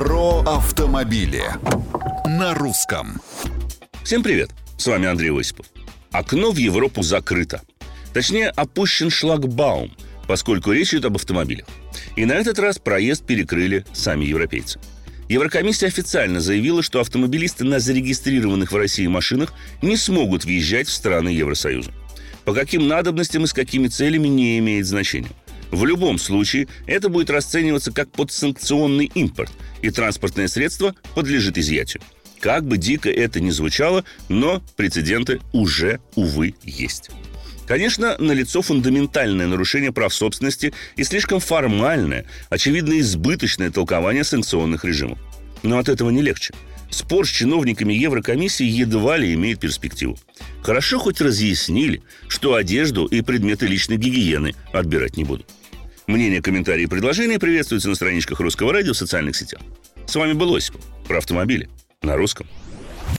Про автомобили на русском. Всем привет! С вами Андрей Осипов. Окно в Европу закрыто. Точнее, опущен шлагбаум, поскольку речь идет об автомобилях. И на этот раз проезд перекрыли сами европейцы. Еврокомиссия официально заявила, что автомобилисты на зарегистрированных в России машинах не смогут въезжать в страны Евросоюза. По каким надобностям и с какими целями не имеет значения. В любом случае, это будет расцениваться как подсанкционный импорт, и транспортное средство подлежит изъятию. Как бы дико это ни звучало, но прецеденты уже, увы, есть. Конечно, налицо фундаментальное нарушение прав собственности и слишком формальное, очевидно избыточное толкование санкционных режимов. Но от этого не легче. Спор с чиновниками Еврокомиссии едва ли имеет перспективу. Хорошо хоть разъяснили, что одежду и предметы личной гигиены отбирать не будут. Мнения, комментарии и предложения приветствуются на страничках Русского радио в социальных сетях. С вами был Осипов. Про автомобили. На русском.